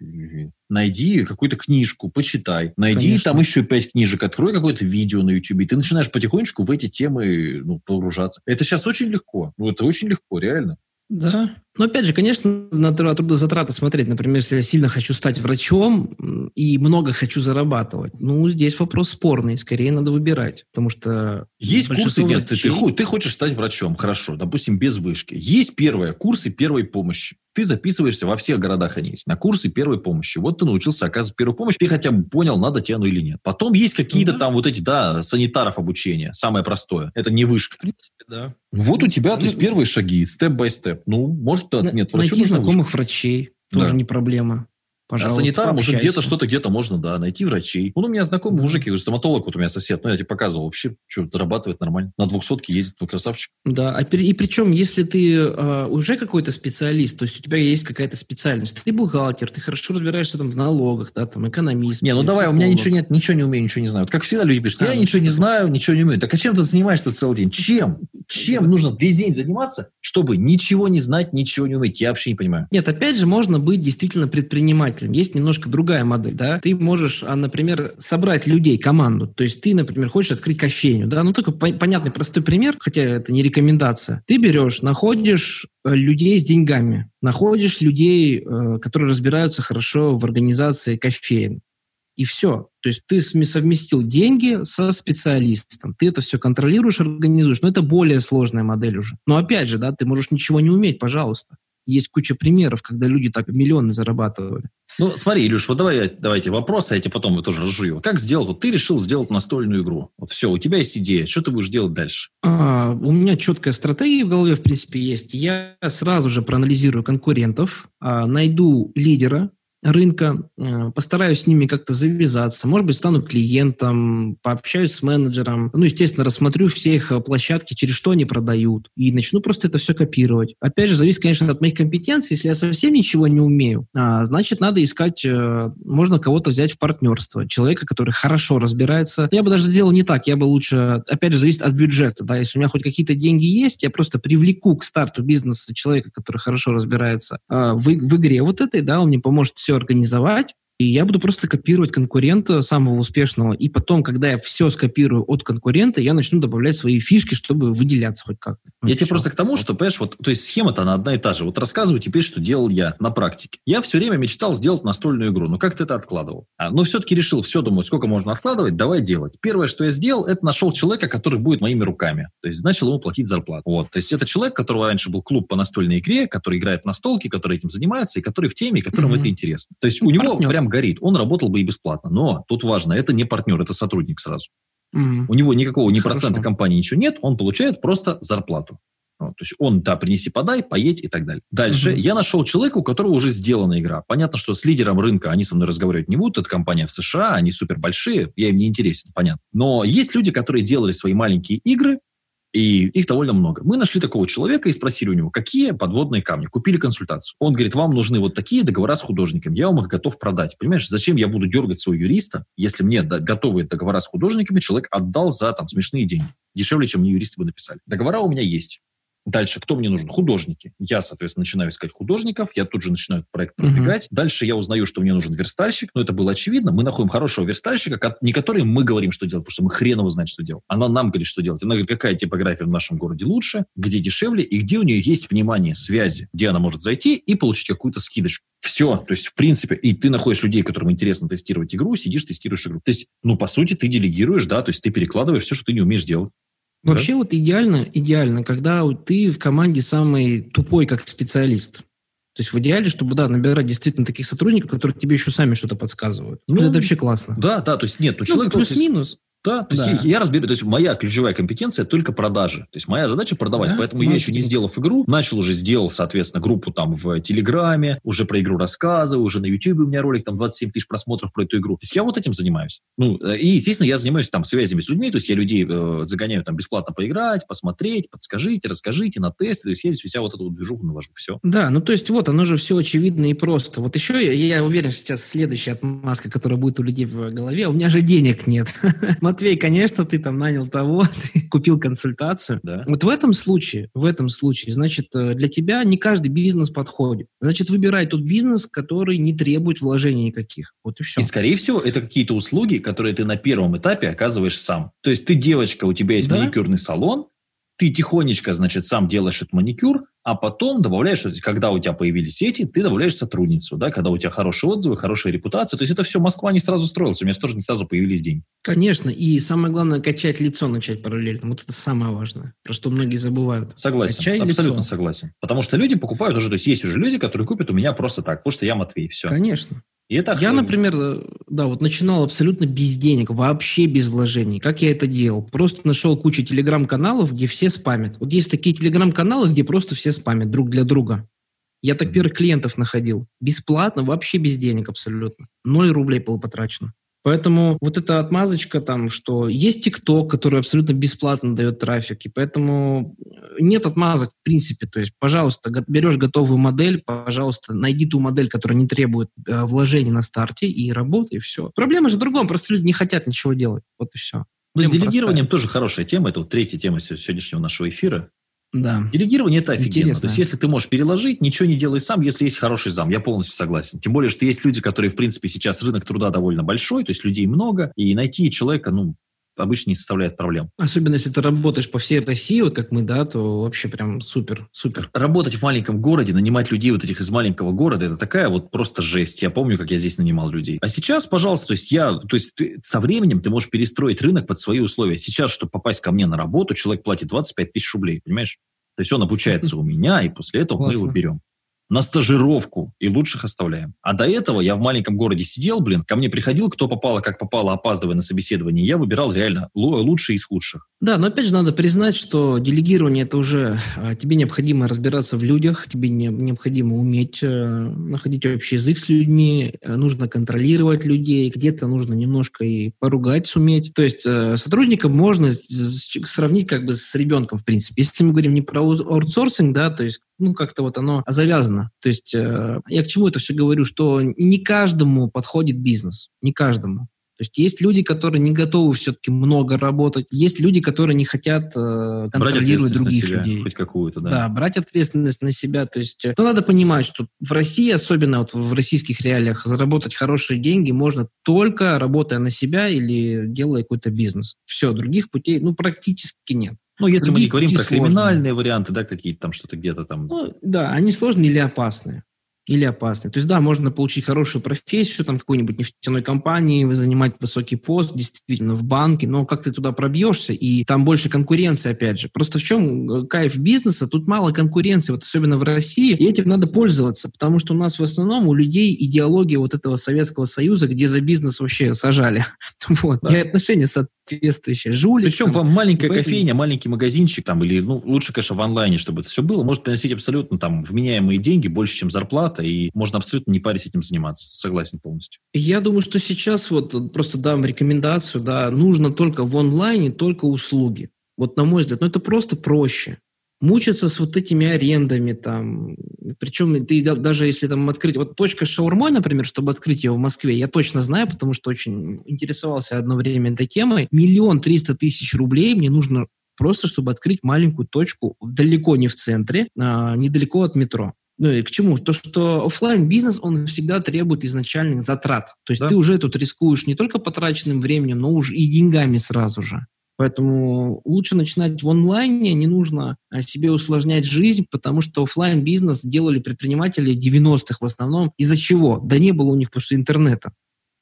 найди какую-то книжку, почитай. Найди Конечно. там еще пять книжек, открой какое-то видео на YouTube, и ты начинаешь потихонечку в эти темы ну, погружаться. Это сейчас очень легко. Ну, это очень легко, реально. Да. Но опять же, конечно, на трудозатраты смотреть. Например, если я сильно хочу стать врачом и много хочу зарабатывать, ну, здесь вопрос спорный. Скорее надо выбирать, потому что... Есть курсы, нет, врачей... ты, ты, ты хочешь стать врачом, хорошо, допустим, без вышки. Есть первые курсы первой помощи. Ты записываешься, во всех городах они есть, на курсы первой помощи. Вот ты научился оказывать первую помощь, ты хотя бы понял, надо тебе оно или нет. Потом есть какие-то mm-hmm. там вот эти, да, санитаров обучения, самое простое. Это не вышка. В принципе, да. Вот у тебя, то есть, первые шаги, степ-бай-степ. Ну, может, да, нет, Найти знакомых врачей тоже да. не проблема. Пожалуйста, а санитарам уже где-то что-то где-то можно, да, найти врачей. Он у меня знакомый мужик, я стоматолог, вот у меня сосед, ну, я тебе показывал, вообще, что, зарабатывает нормально. На двухсотке ездит, ну, красавчик. Да, а и причем, если ты э, уже какой-то специалист, то есть у тебя есть какая-то специальность, ты бухгалтер, ты хорошо разбираешься там в налогах, да, там, экономист. Не, ну давай, у меня ничего нет, ничего не умею, ничего не знаю. Вот как всегда люди пишут, я а, ничего не знаю, ничего не умею. Так а чем ты занимаешься целый день? Чем? Чем нужно весь день заниматься, чтобы ничего не знать, ничего не уметь? Я вообще не понимаю. Нет, опять же, можно быть действительно предпринимателем. Есть немножко другая модель, да, ты можешь, а, например, собрать людей, команду, то есть ты, например, хочешь открыть кофейню, да, ну по- понятный простой пример, хотя это не рекомендация. Ты берешь, находишь э, людей с деньгами, находишь людей, э, которые разбираются хорошо в организации кофеин, и все. То есть ты совместил деньги со специалистом. Ты это все контролируешь, организуешь. Но это более сложная модель уже. Но опять же, да, ты можешь ничего не уметь, пожалуйста. Есть куча примеров, когда люди так миллионы зарабатывали. Ну, смотри, Илюш, вот давай, давайте вопросы, а я тебе потом тоже разжую. Как сделал? Вот ты решил сделать настольную игру. Вот все, у тебя есть идея. Что ты будешь делать дальше? А, у меня четкая стратегия в голове, в принципе, есть. Я сразу же проанализирую конкурентов, а, найду лидера, рынка, э, постараюсь с ними как-то завязаться, может быть, стану клиентом, пообщаюсь с менеджером, ну, естественно, рассмотрю все их э, площадки, через что они продают, и начну просто это все копировать. Опять же, зависит, конечно, от моих компетенций. Если я совсем ничего не умею, а, значит, надо искать, э, можно кого-то взять в партнерство, человека, который хорошо разбирается. Я бы даже сделал не так, я бы лучше, опять же, зависит от бюджета, да, если у меня хоть какие-то деньги есть, я просто привлеку к старту бизнеса человека, который хорошо разбирается в, в игре вот этой, да, он мне поможет все организовать, И я буду просто копировать конкурента самого успешного. И потом, когда я все скопирую от конкурента, я начну добавлять свои фишки, чтобы выделяться хоть как. Ну, я тебе просто к тому, что, понимаешь, вот, то есть схема-то она одна и та же. Вот рассказываю теперь, что делал я на практике. Я все время мечтал сделать настольную игру, но как-то это откладывал. А, но все-таки решил, все, думаю, сколько можно откладывать, давай делать. Первое, что я сделал, это нашел человека, который будет моими руками. То есть начал ему платить зарплату. Вот. То есть это человек, которого раньше был клуб по настольной игре, который играет на столке, который этим занимается и который в теме, которому mm-hmm. это интересно. То есть у него Партнер. прям горит. Он работал бы и бесплатно. Но тут важно, это не партнер, это сотрудник сразу. Mm-hmm. У него никакого ни процента компании ничего нет, он получает просто зарплату. Вот, то есть он, да, принеси, подай, поедь и так далее. Дальше угу. я нашел человека, у которого уже сделана игра. Понятно, что с лидером рынка они со мной разговаривать не будут. Это компания в США, они супер большие, я им не интересен, понятно. Но есть люди, которые делали свои маленькие игры, и их довольно много. Мы нашли такого человека и спросили у него, какие подводные камни. Купили консультацию. Он говорит, вам нужны вот такие договора с художником. Я вам их готов продать. Понимаешь, зачем я буду дергать своего юриста, если мне готовые договора с художниками человек отдал за там смешные деньги. Дешевле, чем мне юристы бы написали. Договора у меня есть. Дальше, кто мне нужен? Художники. Я, соответственно, начинаю искать художников, я тут же начинаю этот проект продвигать. Uh-huh. Дальше я узнаю, что мне нужен верстальщик, но это было очевидно. Мы находим хорошего верстальщика, не который мы говорим, что делать, потому что мы хреново знаем, что делать. Она нам говорит, что делать. Она говорит, какая типография в нашем городе лучше, где дешевле и где у нее есть внимание, связи, где она может зайти и получить какую-то скидочку. Все. То есть, в принципе, и ты находишь людей, которым интересно тестировать игру, сидишь, тестируешь игру. То есть, ну, по сути, ты делегируешь, да, то есть ты перекладываешь все, что ты не умеешь делать. Вообще да? вот идеально, идеально, когда ты в команде самый тупой как специалист. То есть в идеале, чтобы, да, набирать действительно таких сотрудников, которые тебе еще сами что-то подсказывают. Ну, это вообще классно. Да, да, то есть нет, ну, человек... Плюс-минус. Да, то да. есть я, я разберу, то есть моя ключевая компетенция только продажи. То есть моя задача продавать, да? поэтому Маркетинг. я еще не сделав игру, начал уже сделал, соответственно, группу там в Телеграме, уже про игру рассказываю, уже на YouTube у меня ролик там 27 тысяч просмотров про эту игру. То есть я вот этим занимаюсь. Ну, э, и, естественно, я занимаюсь там связями с людьми, то есть я людей э, загоняю там бесплатно поиграть, посмотреть, подскажите, расскажите на тест, то есть я здесь вся вот эту вот движуху навожу, все. Да, ну то есть вот, оно же все очевидно и просто. Вот еще я, я уверен, сейчас следующая отмазка, которая будет у людей в голове, у меня же денег нет. Матвей, конечно, ты там нанял того, ты купил консультацию. Да. Вот в этом случае, в этом случае, значит, э, для тебя не каждый бизнес подходит. Значит, выбирай тот бизнес, который не требует вложений никаких. Вот и все. И, скорее всего, это какие-то услуги, которые ты на первом этапе оказываешь сам. То есть ты девочка, у тебя есть да? маникюрный салон, ты тихонечко, значит, сам делаешь этот маникюр, а потом добавляешь, когда у тебя появились сети, ты добавляешь сотрудницу, да, когда у тебя хорошие отзывы, хорошая репутация. То есть это все Москва не сразу строилась, у меня тоже не сразу появились деньги. Конечно, и самое главное, качать лицо начать параллельно. Вот это самое важное, про что многие забывают. Согласен, Качай абсолютно лицо. согласен. Потому что люди покупают уже, то есть есть уже люди, которые купят у меня просто так, потому что я Матвей, все. Конечно. И это я, например, э, да, вот начинал абсолютно без денег, вообще без вложений. Как я это делал? Просто нашел кучу телеграм-каналов, где все спамят. Вот есть такие телеграм-каналы, где просто все спамят друг для друга. Я так первых клиентов находил. Бесплатно, вообще без денег абсолютно. Ноль рублей было потрачено. Поэтому вот эта отмазочка там, что есть ТикТок, который абсолютно бесплатно дает трафик, и поэтому нет отмазок в принципе. То есть, пожалуйста, берешь готовую модель, пожалуйста, найди ту модель, которая не требует э, вложений на старте, и работай, и все. Проблема же в другом, просто люди не хотят ничего делать. Вот и все. Ну, с делегированием простая. тоже хорошая тема. Это вот третья тема сегодняшнего нашего эфира. Да. Делегирование это офигенно. Интересно. То есть, если ты можешь переложить, ничего не делай сам, если есть хороший зам. Я полностью согласен. Тем более, что есть люди, которые, в принципе, сейчас рынок труда довольно большой, то есть людей много, и найти человека, ну, обычно не составляет проблем. Особенно, если ты работаешь по всей России, вот как мы, да, то вообще прям супер, супер. Работать в маленьком городе, нанимать людей вот этих из маленького города, это такая вот просто жесть. Я помню, как я здесь нанимал людей. А сейчас, пожалуйста, то есть я, то есть ты, со временем ты можешь перестроить рынок под свои условия. Сейчас, чтобы попасть ко мне на работу, человек платит 25 тысяч рублей, понимаешь? То есть он обучается у меня, и после этого мы его берем на стажировку и лучших оставляем. А до этого я в маленьком городе сидел, блин, ко мне приходил, кто попало, как попало, опаздывая на собеседование, я выбирал реально лучшие из худших. Да, но опять же надо признать, что делегирование это уже а, тебе необходимо разбираться в людях, тебе не, необходимо уметь э, находить общий язык с людьми, э, нужно контролировать людей, где-то нужно немножко и поругать суметь. То есть э, сотрудника можно сравнить как бы с ребенком, в принципе. Если мы говорим не про аутсорсинг, да, то есть ну, как-то вот оно завязано. То есть э, я к чему это все говорю, что не каждому подходит бизнес, не каждому. То есть есть люди, которые не готовы все-таки много работать, есть люди, которые не хотят э, контролировать других на себя, людей. Хоть какую-то, да. Да, брать ответственность на себя. То есть, ну, надо понимать, что в России, особенно вот в российских реалиях, заработать хорошие деньги можно только работая на себя или делая какой-то бизнес. Все, других путей, ну, практически нет. Ну, если мы не говорим про сложные. криминальные варианты, да, какие-то там что-то где-то там. Ну, да, они сложные или опасные или опасны. То есть, да, можно получить хорошую профессию, там, какой-нибудь нефтяной компании, занимать высокий пост, действительно, в банке, но как ты туда пробьешься, и там больше конкуренции, опять же. Просто в чем э, кайф бизнеса? Тут мало конкуренции, вот особенно в России, и этим надо пользоваться, потому что у нас в основном у людей идеология вот этого Советского Союза, где за бизнес вообще сажали. Вот. Да. И отношения соответствующие. Жули. Причем вам маленькая кофейня, маленький магазинчик, там, или, ну, лучше, конечно, в онлайне, чтобы это все было, может приносить абсолютно там вменяемые деньги, больше, чем зарплата, и можно абсолютно не парясь этим заниматься. Согласен полностью. Я думаю, что сейчас вот просто дам рекомендацию, да, нужно только в онлайне, только услуги. Вот на мой взгляд, ну это просто проще мучиться с вот этими арендами там. Причем ты даже если там открыть... Вот точка шаурмой, например, чтобы открыть ее в Москве, я точно знаю, потому что очень интересовался одно время этой темой. Миллион триста тысяч рублей мне нужно просто, чтобы открыть маленькую точку далеко не в центре, а недалеко от метро. Ну и к чему? То, что офлайн бизнес он всегда требует изначальных затрат. То есть да. ты уже тут рискуешь не только потраченным временем, но уже и деньгами сразу же. Поэтому лучше начинать в онлайне, не нужно а, себе усложнять жизнь, потому что офлайн бизнес делали предприниматели 90-х в основном. Из-за чего? Да не было у них просто интернета.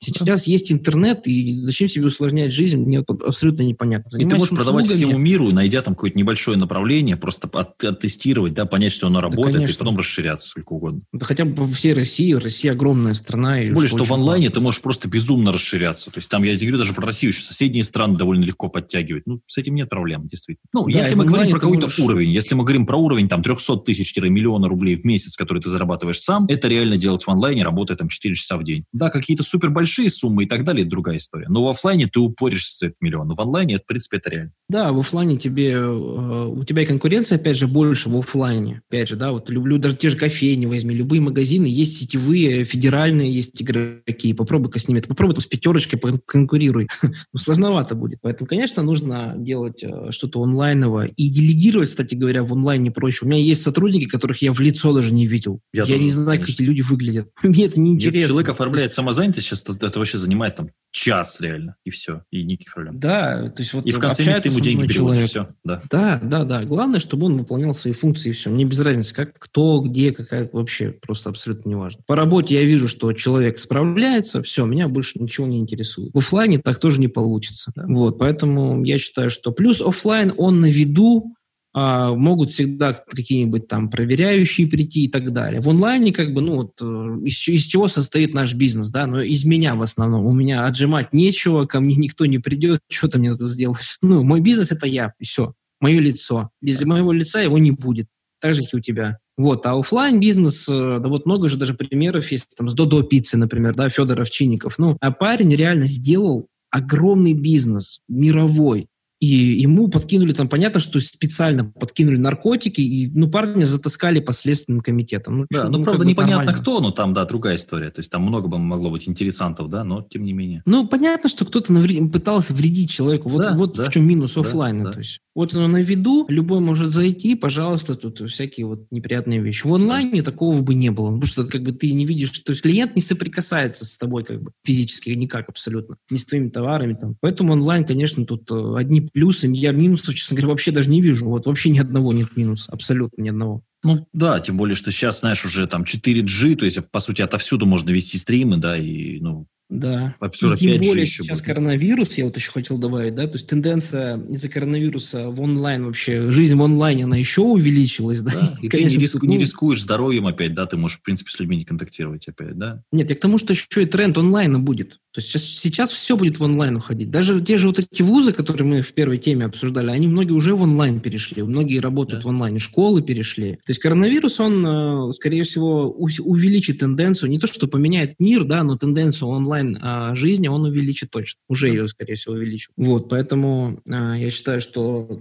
Сейчас есть интернет, и зачем себе усложнять жизнь, мне абсолютно непонятно. Занимаясь и ты можешь услугами... продавать всему миру, найдя там какое-то небольшое направление, просто от, оттестировать, да, понять, что оно работает, да, и потом расширяться сколько угодно. Да хотя бы по всей России, Россия огромная страна. Тем более, что в онлайне классно. ты можешь просто безумно расширяться. То есть там, я говорю даже про Россию, еще соседние страны довольно легко подтягивать. Ну, с этим нет проблем, действительно. Ну, да, если мы говорим про какой-то можешь... уровень, если мы говорим про уровень там 300 тысяч-миллиона рублей в месяц, который ты зарабатываешь сам, это реально делать в онлайне, работая там 4 часа в день. Да, какие-то супер большие суммы и так далее, это другая история. Но в офлайне ты упоришься за этот миллион. Но в онлайне, это, в принципе, это реально. Да, в офлайне тебе, э, у тебя и конкуренция, опять же, больше в офлайне. Опять же, да, вот люблю даже те же кофейни возьми, любые магазины, есть сетевые, федеральные, есть игроки. Попробуй-ка с ними, попробуй с пятерочкой конкурируй. ну, сложновато будет. Поэтому, конечно, нужно делать э, что-то онлайновое. И делегировать, кстати говоря, в онлайне проще. У меня есть сотрудники, которых я в лицо даже не видел. Я, я тоже, не знаю, конечно. как эти люди выглядят. Мне это неинтересно. Человек оформляет самозанятость, сейчас это вообще занимает там час реально, и все, и никаких проблем. Да, то есть вот и в конце месяца ему деньги переводишь, все. Да. да, да, да. Главное, чтобы он выполнял свои функции, и все. Мне без разницы, как, кто, где, какая, вообще просто абсолютно не важно. По работе я вижу, что человек справляется, все, меня больше ничего не интересует. В офлайне так тоже не получится. Да. Вот, поэтому я считаю, что плюс офлайн он на виду, могут всегда какие-нибудь там проверяющие прийти и так далее. В онлайне как бы, ну вот, э, из, из чего состоит наш бизнес, да, но из меня в основном. У меня отжимать нечего, ко мне никто не придет, что-то мне тут сделать. Ну, мой бизнес это я, и все, мое лицо. Без моего лица его не будет, так же, как и у тебя. Вот, а офлайн бизнес, э, да вот много же даже примеров есть, там, с Додо Пиццы, например, да, Федор Овчинников. Ну, а парень реально сделал огромный бизнес, мировой, и ему подкинули там, понятно, что специально подкинули наркотики, и, ну, парня затаскали по Следственным комитетам. Ну, да, что, ну, ну, правда, непонятно нормально. кто, но там, да, другая история. То есть там много бы могло быть интересантов, да, но тем не менее. Ну, понятно, что кто-то навр... пытался вредить человеку. Вот, да, вот да, в чем минус офлайна. Да, то есть вот оно на виду, любой может зайти, пожалуйста, тут всякие вот неприятные вещи. В онлайне такого бы не было, потому что как бы ты не видишь, то есть клиент не соприкасается с тобой как бы физически никак абсолютно, не с твоими товарами там. Поэтому онлайн, конечно, тут э, одни плюсы, я минусов, честно говоря, вообще даже не вижу. Вот вообще ни одного нет минуса, абсолютно ни одного. Ну да, тем более, что сейчас, знаешь, уже там 4G, то есть, по сути, отовсюду можно вести стримы, да, и, ну, да. Обсюр, и тем более сейчас будет. коронавирус, я вот еще хотел добавить, да, то есть тенденция из-за коронавируса в онлайн вообще, жизнь в онлайне, она еще увеличилась, да. да и, конечно, ты не, риску, ну, не рискуешь здоровьем опять, да, ты можешь, в принципе, с людьми не контактировать опять, да. Нет, я к тому, что еще и тренд онлайна будет. То есть сейчас, сейчас все будет в онлайн уходить. Даже те же вот эти вузы, которые мы в первой теме обсуждали, они многие уже в онлайн перешли, многие работают да. в онлайне, школы перешли. То есть коронавирус, он, э, скорее всего, увеличит тенденцию, не то, что поменяет мир, да, но тенденцию онлайн а, жизни он увеличит точно. Уже ее, скорее всего, увеличил. Вот, поэтому а, я считаю, что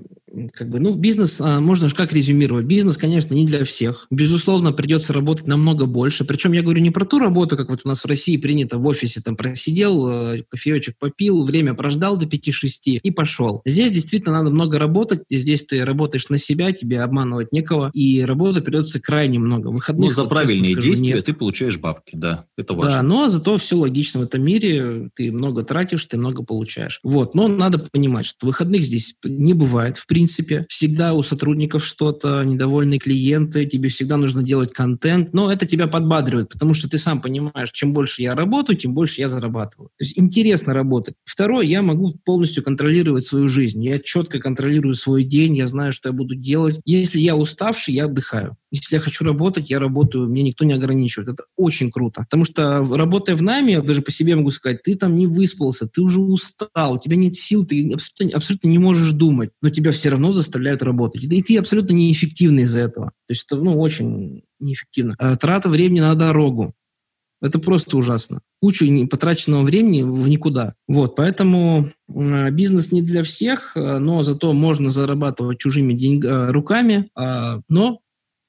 как бы, ну, бизнес, а, можно же как резюмировать? Бизнес, конечно, не для всех. Безусловно, придется работать намного больше. Причем я говорю не про ту работу, как вот у нас в России принято в офисе, там, просидел, э, кофеечек попил, время прождал до 5-6 и пошел. Здесь действительно надо много работать, здесь ты работаешь на себя, тебе обманывать некого, и работы придется крайне много. Выходных, Ну, за вот, правильные честно скажу, действия нет. ты получаешь бабки, да, это Да, важно. но зато все логично в этом мире. Ты много тратишь, ты много получаешь. Вот, но надо понимать, что выходных здесь не бывает, в принципе. Всегда у сотрудников что-то, недовольные клиенты, тебе всегда нужно делать контент, но это тебя подбадривает, потому что ты сам понимаешь, чем больше я работаю, тем больше я зарабатываю. То есть интересно работать. Второе, я могу полностью контролировать свою жизнь. Я четко контролирую свой день, я знаю, что я буду делать. Если я уставший, я отдыхаю. Если я хочу работать, я работаю, меня никто не ограничивает. Это очень круто. Потому что, работая в найме, я даже по себе могу сказать, ты там не выспался, ты уже устал, у тебя нет сил, ты абсолютно, абсолютно не можешь думать, но тебя все равно заставляют работать. И ты абсолютно неэффективный из-за этого. То есть это ну, очень неэффективно. А трата времени на дорогу. Это просто ужасно. Куча не- потраченного времени в никуда. Вот, поэтому бизнес не для всех, э, но зато можно зарабатывать чужими деньг- э, руками, а, но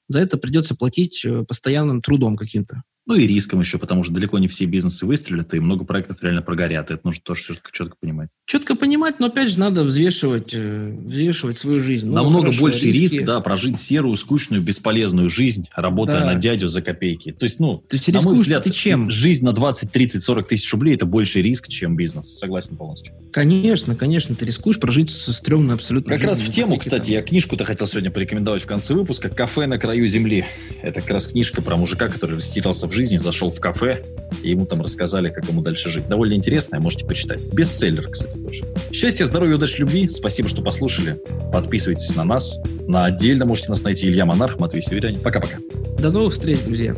за это придется платить э, постоянным трудом каким-то. Ну и риском еще, потому что далеко не все бизнесы выстрелят, и много проектов реально прогорят. Это нужно тоже четко, четко понимать. Четко понимать, но опять же надо взвешивать, э, взвешивать свою жизнь. Ну, Намного хорошо, больше риски. риск, да, прожить серую, скучную, бесполезную жизнь, работая Да. на дядю за копейки. То есть, ну, То есть на мой взгляд, ты чем? жизнь на 20, 30, 40 тысяч рублей – это больше риск, чем бизнес. Согласен полностью. Конечно, конечно, ты рискуешь прожить со стрёмной абсолютно Как раз в тему, кстати, там- я книжку-то хотел сегодня порекомендовать в конце выпуска «Кафе на краю земли». Это как раз книжка про мужика, который растерялся в жизни, зашел в кафе, и ему там рассказали, как ему дальше жить. Довольно интересная, можете почитать. Бестселлер, кстати, тоже. Счастья, здоровья, удачи, любви. Спасибо, что послушали. Подписывайтесь на нас. На отдельно можете нас найти Илья Монарх, Матвей Северянин. Пока-пока. До новых встреч, друзья.